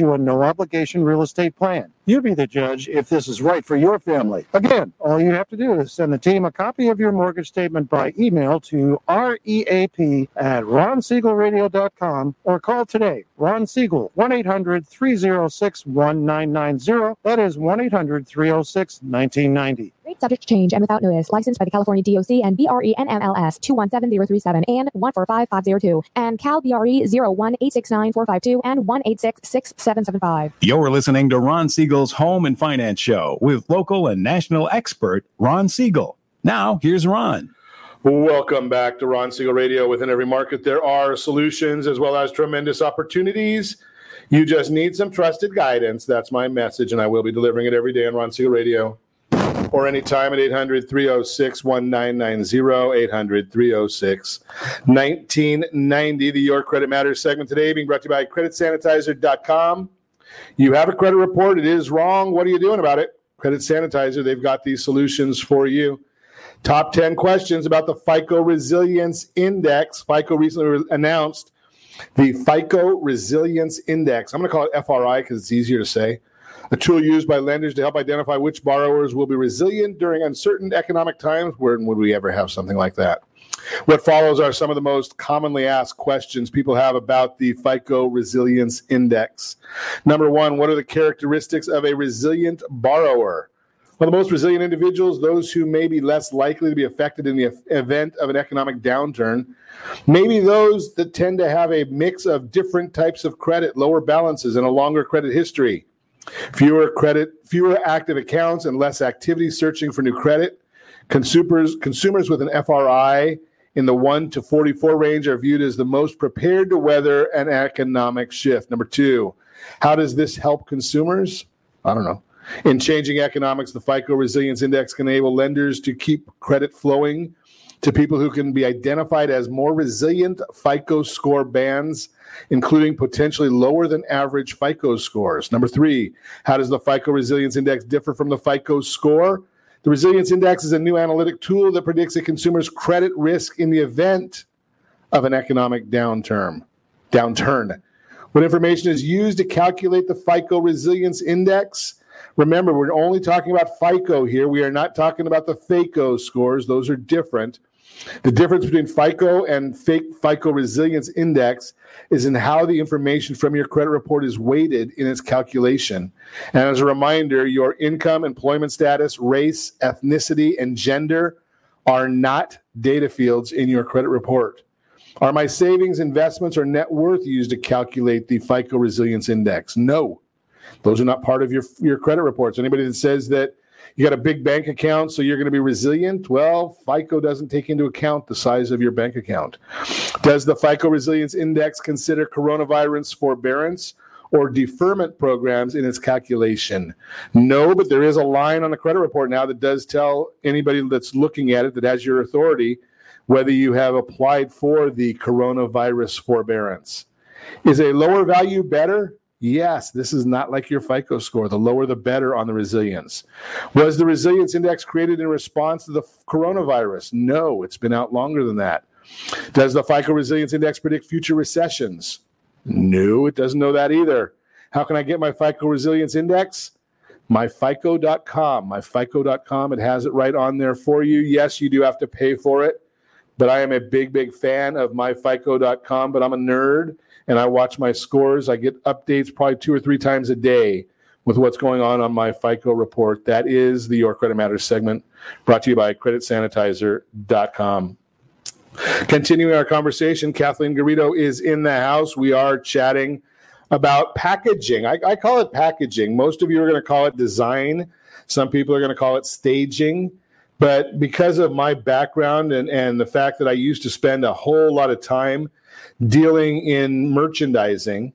you a no obligation real estate plan. You be the judge if this is right for your family. Again, all you have to do is send the team a copy of your mortgage statement by email to reap at ronsiegelradio.com or call today. Ron Siegel, 1 800 306 1990. That is 1 800 306 1990. Rate subject change and without notice. Licensed by the California DOC and BRE NMLS 217037 and 145502 and Cal BRE 0186945 and 1866775. You're listening to Ron Siegel's Home and Finance Show with local and national expert Ron Siegel. Now, here's Ron. Welcome back to Ron Siegel Radio. Within every market, there are solutions as well as tremendous opportunities. You just need some trusted guidance. That's my message, and I will be delivering it every day on Ron Siegel Radio or anytime at 800 306 1990. 800 306 1990. The Your Credit Matters segment today being brought to you by CreditSanitizer.com. You have a credit report, it is wrong. What are you doing about it? Credit Sanitizer, they've got these solutions for you. Top 10 questions about the FICO Resilience Index. FICO recently re- announced the FICO Resilience Index. I'm going to call it FRI because it's easier to say. A tool used by lenders to help identify which borrowers will be resilient during uncertain economic times. When would we ever have something like that? What follows are some of the most commonly asked questions people have about the FICO Resilience Index. Number one, what are the characteristics of a resilient borrower? Well, the most resilient individuals, those who may be less likely to be affected in the event of an economic downturn, maybe those that tend to have a mix of different types of credit, lower balances, and a longer credit history. Fewer credit, fewer active accounts, and less activity searching for new credit. Consumers, consumers with an FRI in the 1 to 44 range are viewed as the most prepared to weather an economic shift. Number two, how does this help consumers? I don't know. In changing economics, the FICO Resilience Index can enable lenders to keep credit flowing to people who can be identified as more resilient FICO score bands, including potentially lower than average FICO scores. Number three, how does the FICO Resilience Index differ from the FICO score? The Resilience Index is a new analytic tool that predicts a consumer's credit risk in the event of an economic downturn. Downturn. When information is used to calculate the FICO Resilience Index, remember we're only talking about FICO here. We are not talking about the FAKO scores; those are different. The difference between FICO and fake FICO Resilience Index is in how the information from your credit report is weighted in its calculation. And as a reminder, your income, employment status, race, ethnicity, and gender are not data fields in your credit report. Are my savings, investments, or net worth used to calculate the FICO Resilience Index? No. Those are not part of your, your credit reports. Anybody that says that you got a big bank account, so you're going to be resilient. Well, FICO doesn't take into account the size of your bank account. Does the FICO Resilience Index consider coronavirus forbearance or deferment programs in its calculation? No, but there is a line on the credit report now that does tell anybody that's looking at it that has your authority whether you have applied for the coronavirus forbearance. Is a lower value better? Yes, this is not like your FICO score. The lower, the better on the resilience. Was the resilience index created in response to the coronavirus? No, it's been out longer than that. Does the FICO resilience index predict future recessions? No, it doesn't know that either. How can I get my FICO resilience index? myfico.com. Myfico.com. It has it right on there for you. Yes, you do have to pay for it, but I am a big, big fan of myfico.com. But I'm a nerd and I watch my scores. I get updates probably two or three times a day with what's going on on my FICO report. That is the Your Credit Matters segment brought to you by creditsanitizer.com. Continuing our conversation, Kathleen Garito is in the house. We are chatting about packaging. I, I call it packaging. Most of you are going to call it design. Some people are going to call it staging. But because of my background and, and the fact that I used to spend a whole lot of time dealing in merchandising,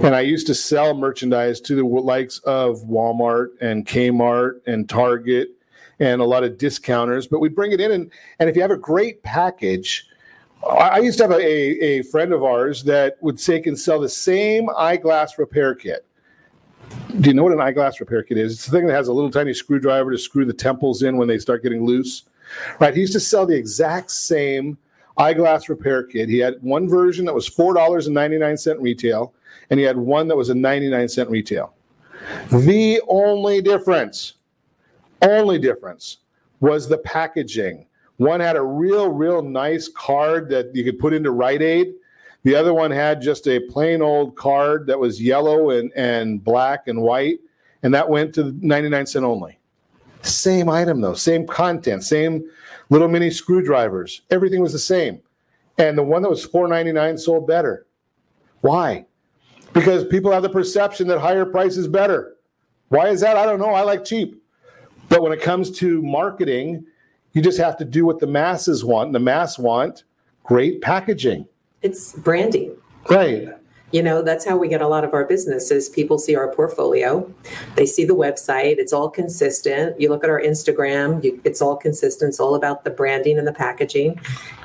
And I used to sell merchandise to the likes of Walmart and Kmart and Target and a lot of discounters. But we bring it in, and, and if you have a great package, I used to have a, a, a friend of ours that would say can sell the same eyeglass repair kit. Do you know what an eyeglass repair kit is? It's the thing that has a little tiny screwdriver to screw the temples in when they start getting loose. Right? He used to sell the exact same eyeglass repair kit. He had one version that was four dollars and ninety nine cent retail, and he had one that was a ninety nine cent retail. The only difference, only difference, was the packaging. One had a real, real nice card that you could put into Rite Aid. The other one had just a plain old card that was yellow and, and black and white, and that went to 99 cent only. Same item though, same content, same little mini screwdrivers. Everything was the same. And the one that was $4.99 sold better. Why? Because people have the perception that higher price is better. Why is that? I don't know. I like cheap. But when it comes to marketing, you just have to do what the masses want. And The mass want great packaging. It's branding. Right. You know, that's how we get a lot of our businesses. People see our portfolio, they see the website, it's all consistent. You look at our Instagram, you, it's all consistent. It's all about the branding and the packaging.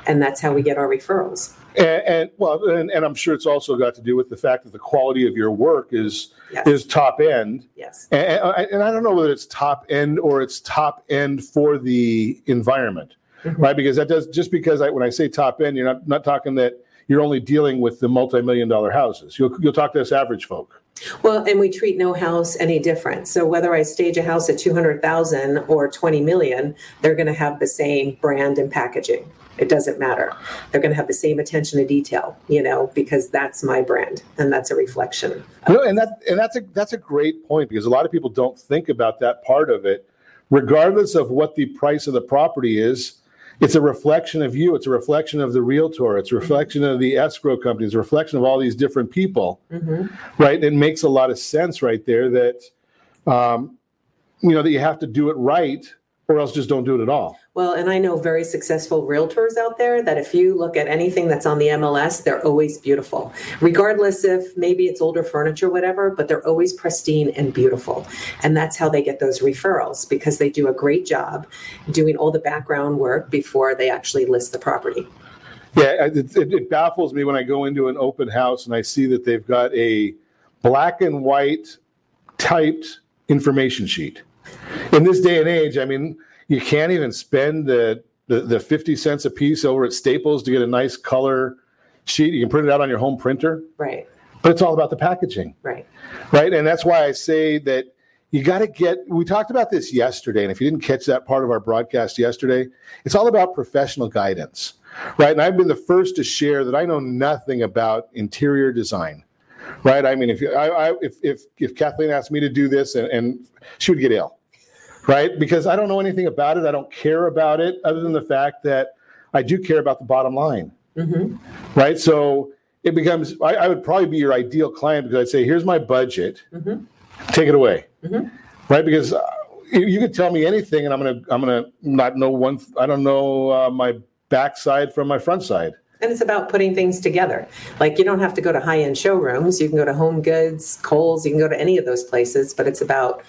And that's how we get our referrals. And, and well, and, and I'm sure it's also got to do with the fact that the quality of your work is Yes. is top end. Yes. And, and, and I don't know whether it's top end or it's top end for the environment, mm-hmm. right? Because that does just because I, when I say top end, you're not not talking that you're only dealing with the multi-million dollar houses. You'll you'll talk to us average folk. Well, and we treat no house any different. So whether I stage a house at 200,000 or 20 million, they're going to have the same brand and packaging. It doesn't matter. They're going to have the same attention to detail, you know, because that's my brand and that's a reflection. Know, and that and that's a that's a great point because a lot of people don't think about that part of it. Regardless of what the price of the property is, it's a reflection of you. It's a reflection of the realtor. It's a reflection of the escrow company. It's a reflection of all these different people, right? and It makes a lot of sense right there that um, you know that you have to do it right, or else just don't do it at all. Well, and I know very successful realtors out there that if you look at anything that's on the MLS, they're always beautiful. Regardless if maybe it's older furniture, whatever, but they're always pristine and beautiful. And that's how they get those referrals because they do a great job doing all the background work before they actually list the property. Yeah, it, it, it baffles me when I go into an open house and I see that they've got a black and white typed information sheet. In this day and age, I mean, you can't even spend the, the, the 50 cents a piece over at Staples to get a nice color sheet. You can print it out on your home printer, Right, but it's all about the packaging right. right? And that's why I say that you got to get. We talked about this yesterday, and if you didn't catch that part of our broadcast yesterday, it's all about professional guidance, right? And I've been the first to share that I know nothing about interior design, right? I mean, if I, I if if if Kathleen asked me to do this, and, and she would get ill, right? Because I don't know anything about it. I don't care about it, other than the fact that I do care about the bottom line hmm right? So it becomes, I, I would probably be your ideal client because I'd say, here's my budget, Mhm. take it away, Mhm. right? Because uh, you, you could tell me anything, and I'm gonna, I'm gonna not know one. I don't know uh, my backside from my front side. And it's about putting things together. Like you don't have to go to high end showrooms. You can go to Home Goods, Kohl's, you can go to any of those places, but it's about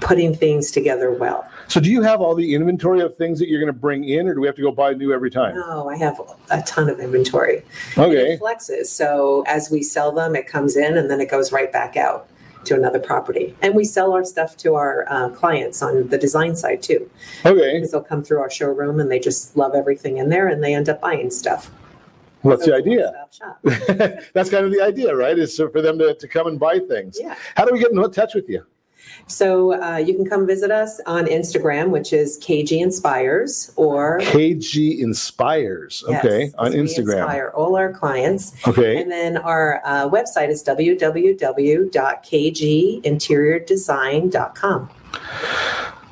putting things together well. So, do you have all the inventory of things that you're going to bring in, or do we have to go buy new every time? No, I have a ton of inventory. Okay. It flexes. So as we sell them, it comes in and then it goes right back out to another property. And we sell our stuff to our uh, clients on the design side too. Okay. Because they'll come through our showroom and they just love everything in there and they end up buying stuff. Well, that's So the idea. that's kind of the idea, right? Is for them to, to come and buy things. Yeah. How do we get in touch with you? So uh, you can come visit us on Instagram, which is KG Inspires, or KG Inspires. Okay. Yes, on Instagram. Inspire all our clients. Okay. And then our uh, website is www.kginteriordesign.com.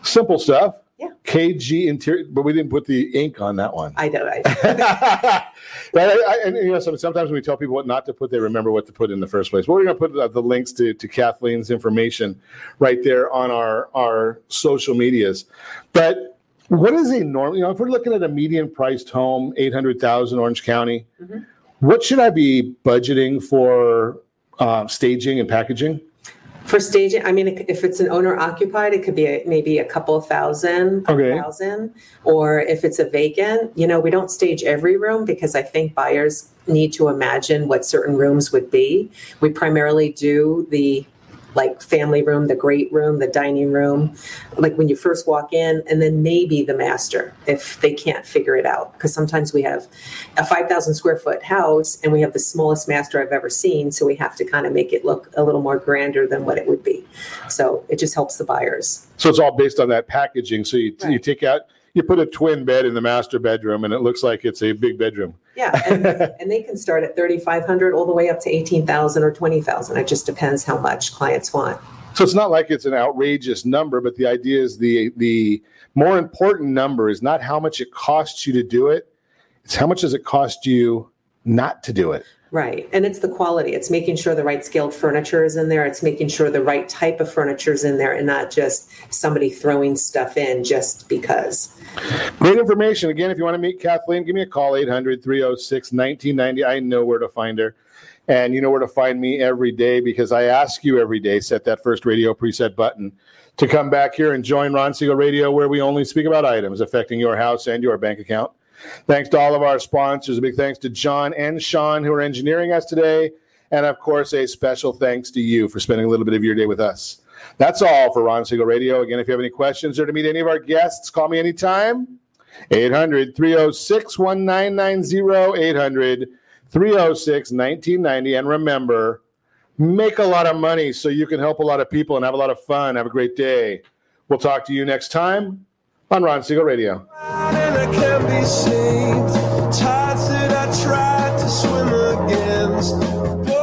Simple stuff. Yeah. KG Interior, but we didn't put the ink on that one. I know. I, right? I, I, and you know, sometimes when we tell people what not to put, they remember what to put in the first place. But we're going to put uh, the links to, to Kathleen's information right there on our, our social medias. But what is a normal, you know, if we're looking at a median priced home, 800,000 Orange County, Mhm. what should I be budgeting for uh, staging and packaging? For staging, I mean, if it's an owner occupied, it could be a, maybe a couple thousand, Okay. thousand. Or if it's a vacant, you know, we don't stage every room because I think buyers need to imagine what certain rooms would be. We primarily do the like family room, the great room, the dining room, like when you first walk in, and then maybe the master if they can't figure it out. Because sometimes we have a 5,000 square foot house and we have the smallest master I've ever seen. So we have to kind of make it look a little more grander than what it would be. So it just helps the buyers. So it's all based on that packaging. So you, you take out, you put a twin bed in the master bedroom, and it looks like it's a big bedroom. Yeah, and, and they can start at 3,500 all the way up to 18,000 or 20,000. It just depends how much clients want. So it's not like it's an outrageous number, but the idea is the the more important number is not how much it costs you to do it; it's how much does it cost you not to do it. Right. And it's the quality. It's making sure the right scaled furniture is in there. It's making sure the right type of furniture is in there and not just somebody throwing stuff in just because. Great information. Again, if you want to meet Kathleen, give me a call 800 306 1990. I know where to find her. And you know where to find me every day because I ask you every day, set that first radio preset button to come back here and join Ron Siegel Radio, where we only speak about items affecting your house and your bank account. Thanks to all of our sponsors. A big thanks to John and Sean who are engineering us today. And of course, a special thanks to you for spending a little bit of your day with us. That's all for Ron Siegel Radio. Again, if you have any questions or to meet any of our guests, call me anytime. 800 306 1990. 800 306 1990. And remember, make a lot of money so you can help a lot of people and have a lot of fun. Have a great day. We'll talk to you next time on Ron Siegel Radio.